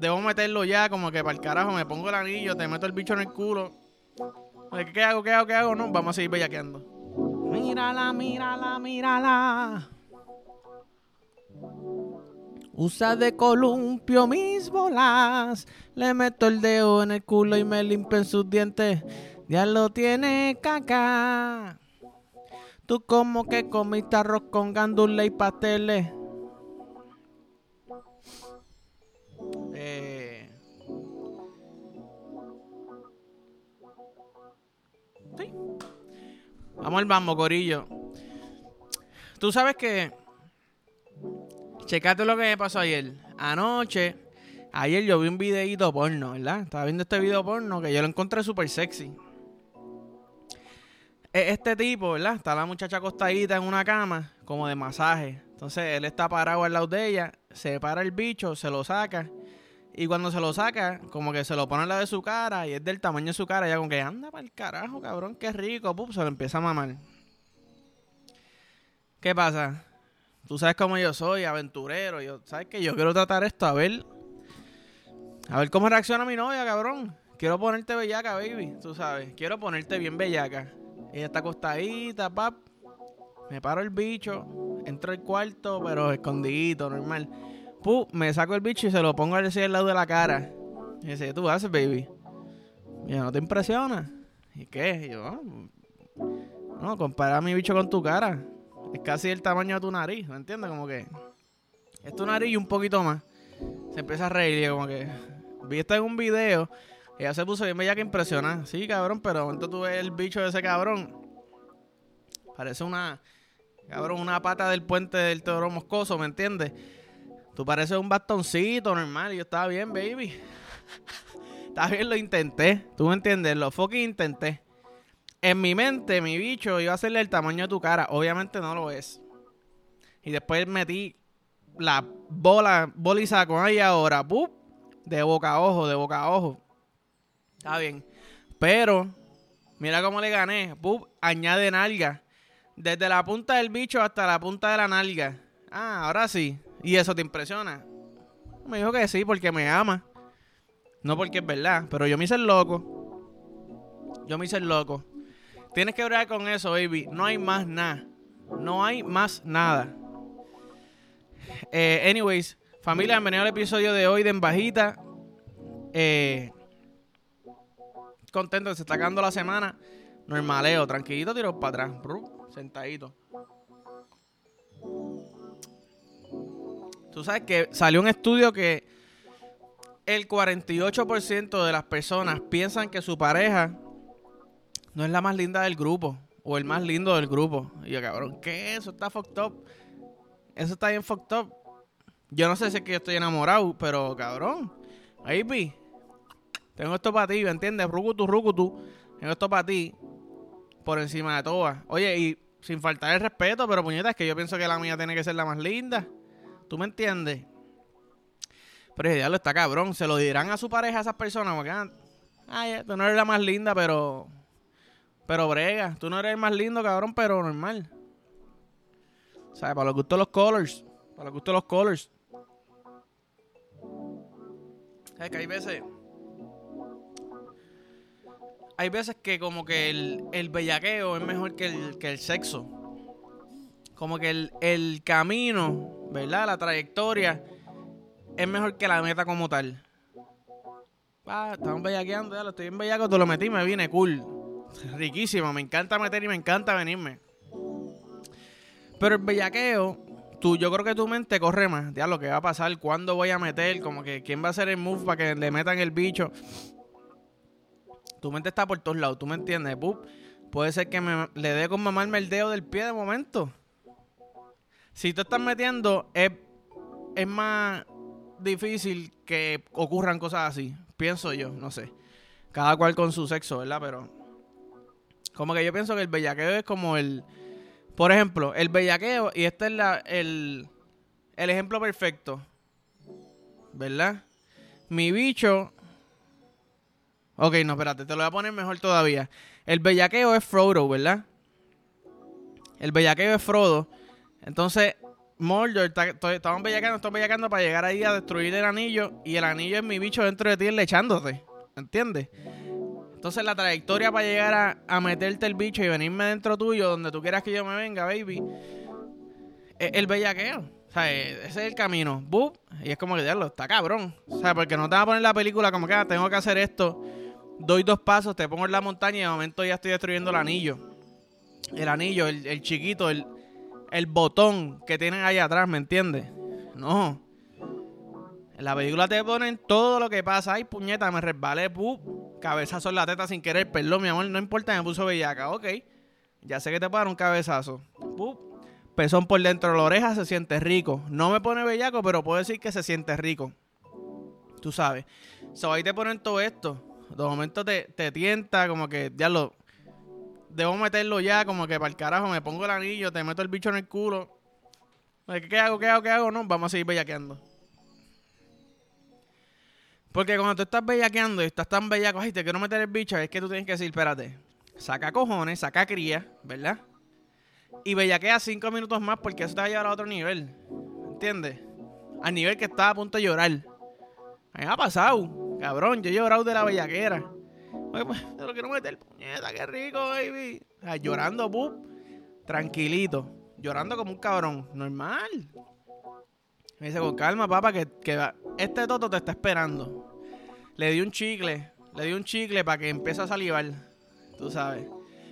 debo meterlo ya, como que para el carajo, me pongo el anillo, te meto el bicho en el culo. ¿Qué, qué hago? ¿Qué hago? ¿Qué hago? No, vamos a seguir bellaqueando. Mírala, mírala, mírala. Usa de columpio mis bolas. Le meto el dedo en el culo y me limpio en sus dientes. Ya lo tiene caca. Tú como que comiste arroz con gandula y pasteles. Vamos al corillo. Tú sabes que. Checate lo que me pasó ayer. Anoche, ayer yo vi un videito porno, ¿verdad? Estaba viendo este video porno que yo lo encontré súper sexy. E, este tipo, ¿verdad? Está la muchacha acostadita en una cama, como de masaje. Entonces él está parado al lado de ella, se para el bicho, se lo saca. Y cuando se lo saca, como que se lo pone al lado de su cara y es del tamaño de su cara. Ya como que anda para el carajo, cabrón, qué rico. Pup, se lo empieza a mamar. ¿Qué pasa? Tú sabes cómo yo soy, aventurero. Yo, ¿Sabes que Yo quiero tratar esto a ver. A ver cómo reacciona mi novia, cabrón. Quiero ponerte bellaca, baby. Tú sabes. Quiero ponerte bien bellaca. Ella está acostadita, pap. Me paro el bicho. Entro al cuarto, pero escondidito, normal. Puh, me saco el bicho y se lo pongo al lado de la cara. Y dice, ¿qué tú haces, baby? Y yo, ¿no te impresiona? ¿Y qué? Y yo, no, compara mi bicho con tu cara. Es casi el tamaño de tu nariz, ¿me entiendes? Como que es tu nariz y un poquito más. Se empieza a reír y como que vi esto en un video. Ella se puso bien bella que impresiona. Sí, cabrón, pero momento tú ves el bicho de ese cabrón. Parece una, cabrón, una pata del puente del toro moscoso, ¿me entiendes? Tú pareces un bastoncito normal. Yo estaba bien, baby. estaba bien, lo intenté. ¿Tú me entiendes? Lo fucking intenté. En mi mente, mi bicho iba a hacerle el tamaño de tu cara. Obviamente no lo es. Y después metí la bola, y saco ahí ahora. ¡pup! De boca a ojo, de boca a ojo. Está bien. Pero, mira cómo le gané. ¡pup! Añade nalga. Desde la punta del bicho hasta la punta de la nalga. Ah, ahora sí. ¿Y eso te impresiona? Me dijo que sí, porque me ama. No porque es verdad, pero yo me hice el loco. Yo me hice el loco. Tienes que hablar con eso, baby. No hay más nada. No hay más nada. Eh, anyways, familia, bienvenido al episodio de hoy de En Bajita. Eh, contento, se está acabando la semana. Normaleo, tranquilito, tiro para atrás. Sentadito. Tú sabes que salió un estudio que el 48% de las personas piensan que su pareja no es la más linda del grupo o el más lindo del grupo. Y yo, cabrón, ¿qué? Eso está fucked up. Eso está bien fucked up. Yo no sé si es que yo estoy enamorado, pero cabrón, baby, tengo esto para ti, ¿me entiendes? Rukutu, rukutu. Tengo esto para ti por encima de todas. Oye, y sin faltar el respeto, pero puñeta, es que yo pienso que la mía tiene que ser la más linda. ¿Tú me entiendes? Pero ya lo está cabrón. Se lo dirán a su pareja a esas personas. Porque, ah, ay, tú no eres la más linda, pero. Pero brega. Tú no eres el más lindo, cabrón, pero normal. O sea, para los gustos los colors. Para los gustos los colors. Es que hay veces. Hay veces que como que el, el bellaqueo es mejor que el, que el sexo. Como que el, el camino ¿verdad? La trayectoria es mejor que la meta como tal. Ah, estamos bellaqueando, ya lo estoy en bellaco, tú lo metí, me vine cool. Riquísimo, me encanta meter y me encanta venirme. Pero el bellaqueo, tú, yo creo que tu mente corre más. Ya lo que va a pasar, cuándo voy a meter, como que quién va a hacer el move para que le metan el bicho. Tu mente está por todos lados, ¿tú me entiendes? puede ser que me, le dé con mamarme el dedo del pie de momento si tú estás metiendo, es, es más difícil que ocurran cosas así. Pienso yo, no sé. Cada cual con su sexo, ¿verdad? Pero. Como que yo pienso que el bellaqueo es como el. Por ejemplo, el bellaqueo, y este es la, el, el ejemplo perfecto. ¿Verdad? Mi bicho. Ok, no, espérate, te lo voy a poner mejor todavía. El bellaqueo es Frodo, ¿verdad? El bellaqueo es Frodo. Entonces, Mordor, estamos bellacando, estamos bellacando para llegar ahí a destruir el anillo. Y el anillo es mi bicho dentro de ti lechándote. ¿Entiendes? Entonces la trayectoria para llegar a, a meterte el bicho y venirme dentro tuyo, donde tú quieras que yo me venga, baby, es el bellaqueo. O sea, eh, ese es el camino. ¡Bup! Y es como que, diablo, está cabrón. O sea, porque no te vas a poner la película como que ah, tengo que hacer esto. Doy dos pasos, te pongo en la montaña y de momento ya estoy destruyendo el anillo. El anillo, el, el chiquito, el, el botón que tienen ahí atrás, ¿me entiendes? No. En la película te ponen todo lo que pasa. Ay, puñeta, me resbalé, ¡pup! Cabezazo en la teta sin querer. Perdón, mi amor, no importa, me puso bellaca. Ok. Ya sé que te puedo un cabezazo. ¡Pup! Pezón por dentro de la oreja se siente rico. No me pone bellaco, pero puedo decir que se siente rico. Tú sabes. So, ahí te ponen todo esto. De momento te, te tienta, como que, ya lo. Debo meterlo ya, como que para el carajo, me pongo el anillo, te meto el bicho en el culo. ¿Qué hago? ¿Qué hago? ¿Qué hago? No, vamos a seguir bellaqueando. Porque cuando tú estás bellaqueando y estás tan bellaco, ay, te quiero meter el bicho, es que tú tienes que decir, espérate, saca cojones, saca cría, ¿verdad? Y bellaquea cinco minutos más porque eso te va a llevar a otro nivel. ¿Entiendes? Al nivel que estaba a punto de llorar. Me ha pasado, cabrón, yo he llorado de la bellaquera. Oye, pues, te lo quiero meter, puñeta, qué rico, baby. O sea, llorando, pup, tranquilito. Llorando como un cabrón, normal. Me dice, con calma, papá, que, que este toto te está esperando. Le di un chicle, le di un chicle para que empiece a salivar. Tú sabes.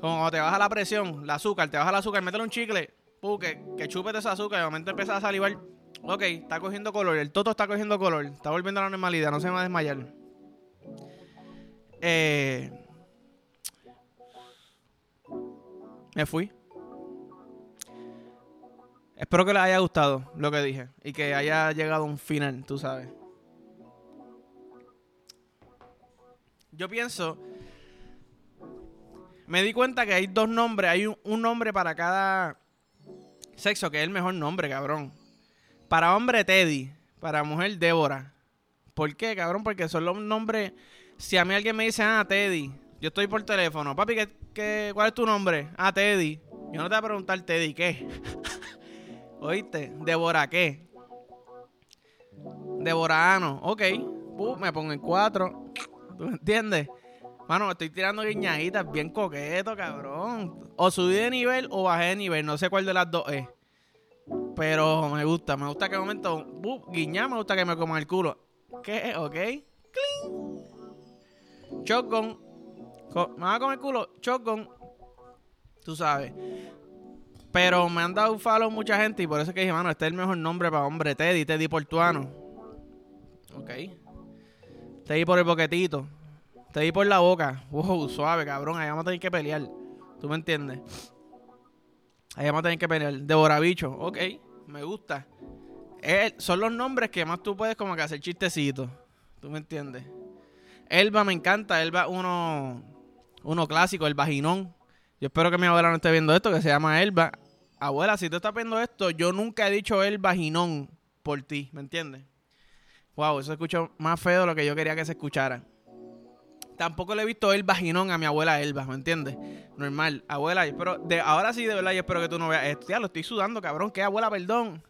Como te baja la presión, el azúcar, te baja el azúcar, métele un chicle, pu, que, que chúpete ese azúcar de momento empieza a salivar. Ok, está cogiendo color, el toto está cogiendo color, está volviendo a la normalidad, no se va a desmayar. Eh, me fui. Espero que les haya gustado lo que dije y que haya llegado a un final, tú sabes. Yo pienso. Me di cuenta que hay dos nombres. Hay un, un nombre para cada sexo, que es el mejor nombre, cabrón. Para hombre, Teddy. Para mujer, Débora. ¿Por qué, cabrón? Porque son los nombres. Si a mí alguien me dice, ah, Teddy, yo estoy por teléfono. Papi, ¿qué, qué, cuál es tu nombre? Ah, Teddy. Yo no te voy a preguntar, Teddy, ¿qué? ¿Oíste? Débora, ¿qué? Deborano, ok. Uh, me pongo en cuatro. ¿Tú me entiendes? Mano, me estoy tirando guiñaditas bien coqueto, cabrón. O subí de nivel o bajé de nivel. No sé cuál de las dos es. Pero me gusta, me gusta que momento. Uh, me gusta que me coman el culo. ¿Qué? ¿Ok? ¡Cling! Shotgun. ¿Me va comer el culo? Shotgun. Tú sabes. Pero me han dado un follow mucha gente y por eso es que dije, mano, este es el mejor nombre para hombre, Teddy, Teddy Portuano. Ok. Teddy por el boquetito. Teddy por la boca. Wow, suave, cabrón. Ahí vamos a tener que pelear. ¿Tú me entiendes? Ahí vamos a tener que pelear. Devorabicho. Ok, me gusta. Son los nombres que más tú puedes como que hacer chistecitos. ¿Tú me entiendes? Elba me encanta. Elba uno, uno clásico, el vaginón. Yo espero que mi abuela no esté viendo esto, que se llama Elba. Abuela, si tú estás viendo esto, yo nunca he dicho el vaginón por ti, ¿me entiendes? Wow, eso escucha más feo de lo que yo quería que se escuchara. Tampoco le he visto el vaginón a mi abuela Elba, ¿me entiendes? Normal. Abuela, yo espero, de, ahora sí, de verdad, yo espero que tú no veas esto. Ya lo estoy sudando, cabrón. ¿Qué abuela, perdón?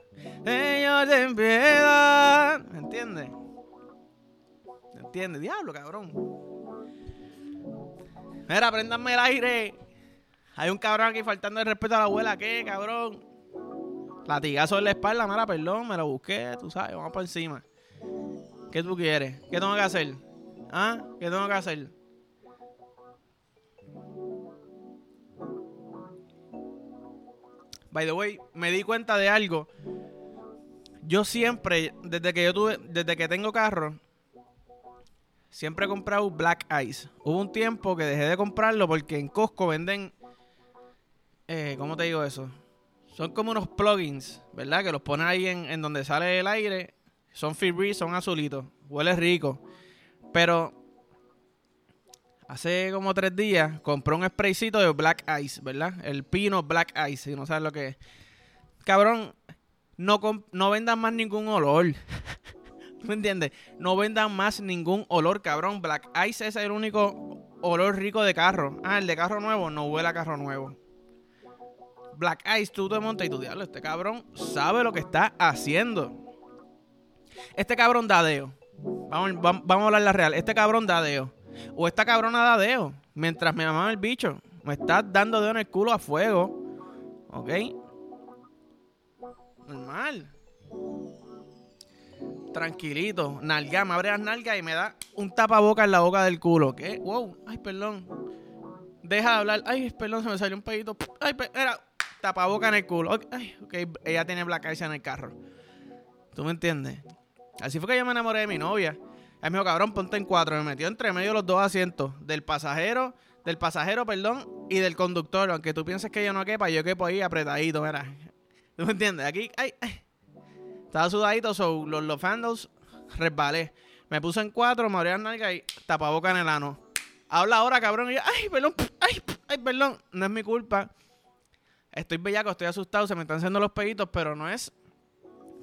Señor, ten piedad. ¿Me entiendes? ¿Me entiendes? Diablo, cabrón. Mira, préndanme el aire. Hay un cabrón aquí faltando el respeto a la abuela. ¿Qué, cabrón? Latigazo en la espalda, mira, perdón, me lo busqué, tú sabes, vamos por encima. ¿Qué tú quieres? ¿Qué tengo que hacer? ¿Ah? ¿Qué tengo que hacer? By the way, me di cuenta de algo. Yo siempre, desde que yo tuve, desde que tengo carro, siempre he comprado Black Ice. Hubo un tiempo que dejé de comprarlo porque en Costco venden, eh, ¿cómo te digo eso? Son como unos plugins, ¿verdad? Que los pones ahí en, en donde sale el aire. Son free son azulitos. Huele rico. Pero hace como tres días compré un spraycito de Black Ice, ¿verdad? El pino Black Ice, si no sabes lo que es. Cabrón, no, no vendan más ningún olor. ¿Tú me entiendes? No vendan más ningún olor, cabrón. Black Ice es el único olor rico de carro. Ah, el de carro nuevo no huele a carro nuevo. Black Ice, tú te montas y tú diablo, este cabrón sabe lo que está haciendo. Este cabrón dadeo. Vamos, vamos, a hablar la real. Este cabrón dadeo. O esta cabrona dadeo. Mientras me mamaba el bicho. Me estás dando dedo en el culo a fuego. ¿Ok? Normal. Tranquilito. Nalga, me abre las nalgas y me da un tapaboca en la boca del culo. ¿Qué? Wow. Ay, perdón. Deja de hablar. Ay, perdón, se me salió un pedito. Ay, era tapaboca en el culo. Ay, ok, ella tiene Black Ice en el carro. ¿Tú me entiendes? Así fue que yo me enamoré de mi novia. Él me dijo, cabrón, ponte en cuatro. Me metió entre medio los dos asientos. Del pasajero, del pasajero, perdón, y del conductor. Aunque tú pienses que yo no quepa, yo quepo ahí apretadito, mira. ¿Tú me entiendes? Aquí, ay, ay. Estaba sudadito, so, los, los fandles resbalé. Me puse en cuatro, me abrí la nalga y tapaboca en el ano. Habla ahora, cabrón. Y yo, ay, perdón, ay, ay, perdón. No es mi culpa. Estoy bellaco, estoy asustado, se me están haciendo los peditos, pero no es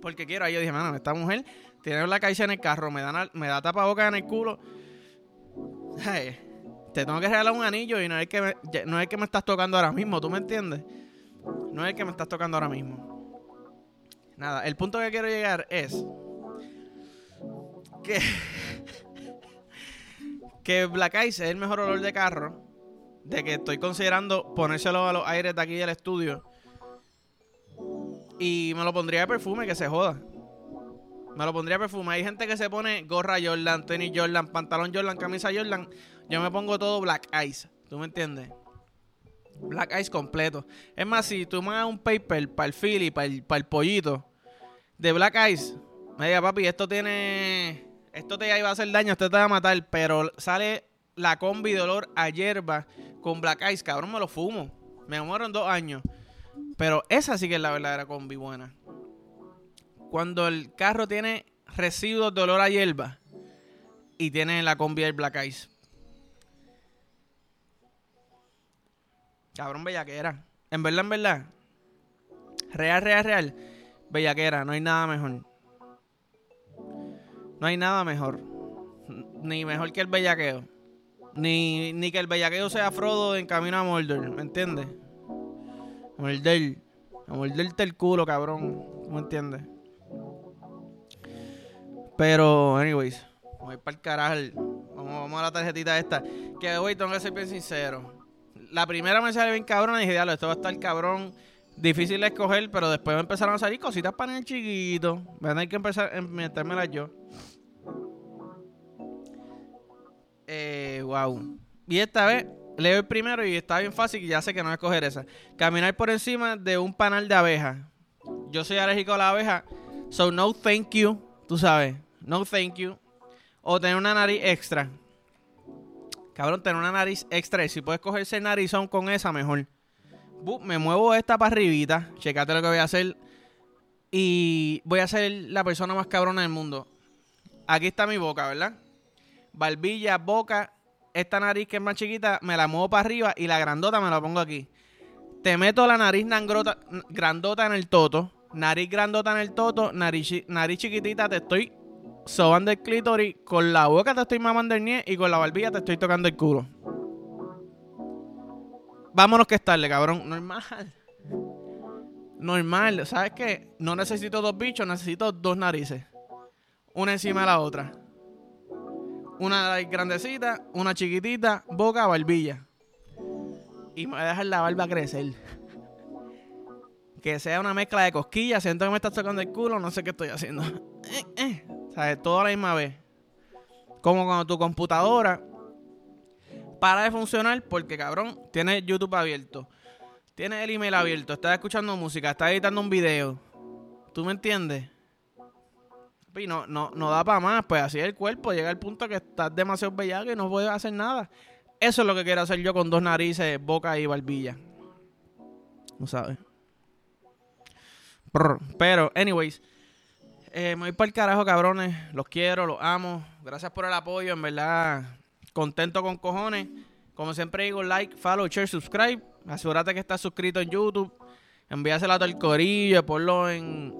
porque quiero. Ahí yo dije, mano, esta mujer tiene la caixa en el carro, me da, me da tapaboca en el culo. Te tengo que regalar un anillo y no es, que me, no es que me estás tocando ahora mismo, ¿tú me entiendes? No es que me estás tocando ahora mismo. Nada, el punto que quiero llegar es que, que Black Ice es el mejor olor de carro de que estoy considerando ponérselo a los aires de aquí del estudio. Y me lo pondría de perfume, que se joda. Me lo pondría de perfume. Hay gente que se pone gorra Jordan, tenis Jordan, pantalón Jordan, camisa Jordan. Yo me pongo todo Black Ice. ¿Tú me entiendes? Black Ice completo. Es más, si tú me das un paper para el Philly, para el, para el pollito de Black Ice, me diga, papi, esto tiene. Esto te iba a hacer daño, esto te va a matar. Pero sale la combi de olor a hierba con Black Ice, cabrón, me lo fumo. Me muero en dos años. Pero esa sí que es la verdadera combi buena. Cuando el carro tiene residuos de olor a hierba y tiene la combi del Black Ice. Cabrón, bellaquera. En verdad, en verdad. Real, real, real. Bellaquera, no hay nada mejor. No hay nada mejor. Ni mejor que el bellaqueo. Ni, ni que el bellaqueo sea Frodo en camino a Mordor, ¿me entiendes? A morder. Morderte el culo, cabrón. ¿Me entiendes? Pero, anyways. Voy para el carajo. Vamos, vamos a la tarjetita esta. Que, güey, tengo que ser bien sincero. La primera me salió bien cabrón y dije, diablo, esto va a estar cabrón. Difícil de escoger, pero después me empezaron a salir cositas para el chiquito. Van a tener que empezar a metérmelas yo. Eh, wow. Y esta vez leo el primero y está bien fácil y ya sé que no voy a escoger esa. Caminar por encima de un panal de abejas. Yo soy alérgico a la abeja. So no thank you. Tú sabes. No thank you. O tener una nariz extra. Cabrón, tener una nariz extra. Si puedes cogerse el narizón con esa, mejor. Me muevo esta para arribita. Checate lo que voy a hacer. Y voy a ser la persona más cabrona del mundo. Aquí está mi boca, ¿verdad? barbilla, boca, esta nariz que es más chiquita, me la muevo para arriba y la grandota me la pongo aquí. Te meto la nariz grandota en el toto, nariz grandota en el toto, nariz, nariz chiquitita, te estoy sobando el clítoris, con la boca te estoy mamando el nie y con la barbilla te estoy tocando el culo. Vámonos que es tarde, cabrón. Normal. Normal. ¿Sabes qué? No necesito dos bichos, necesito dos narices. Una encima de la otra. Una grandecita, una chiquitita, boca, barbilla. Y me voy a dejar la barba crecer. Que sea una mezcla de cosquillas. Siento que me estás tocando el culo, no sé qué estoy haciendo. Eh, eh. ¿Sabes? Todo a la misma vez. Como cuando tu computadora para de funcionar porque, cabrón, tienes YouTube abierto. Tienes el email abierto. Estás escuchando música. Estás editando un video. ¿Tú me entiendes? y no, no, no da para más. Pues así es el cuerpo. Llega el punto que estás demasiado bellaco y no puedes hacer nada. Eso es lo que quiero hacer yo con dos narices, boca y barbilla. No sabes. Pero, anyways. Eh, me voy para el carajo, cabrones. Los quiero, los amo. Gracias por el apoyo, en verdad. Contento con cojones. Como siempre digo, like, follow, share, subscribe. Asegúrate que estás suscrito en YouTube. Envíaselo a todo el corillo, ponlo en,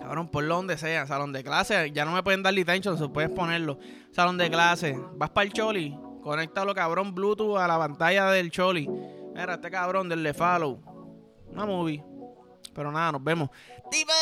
Cabrón, ponlo donde sea, salón de clase. Ya no me pueden dar detention, se puedes ponerlo. Salón de clase. Vas para el Choli. Conéctalo, cabrón, Bluetooth a la pantalla del Choli. Mira, este cabrón del follow. Una movie. Pero nada, nos vemos. ¡Tipo!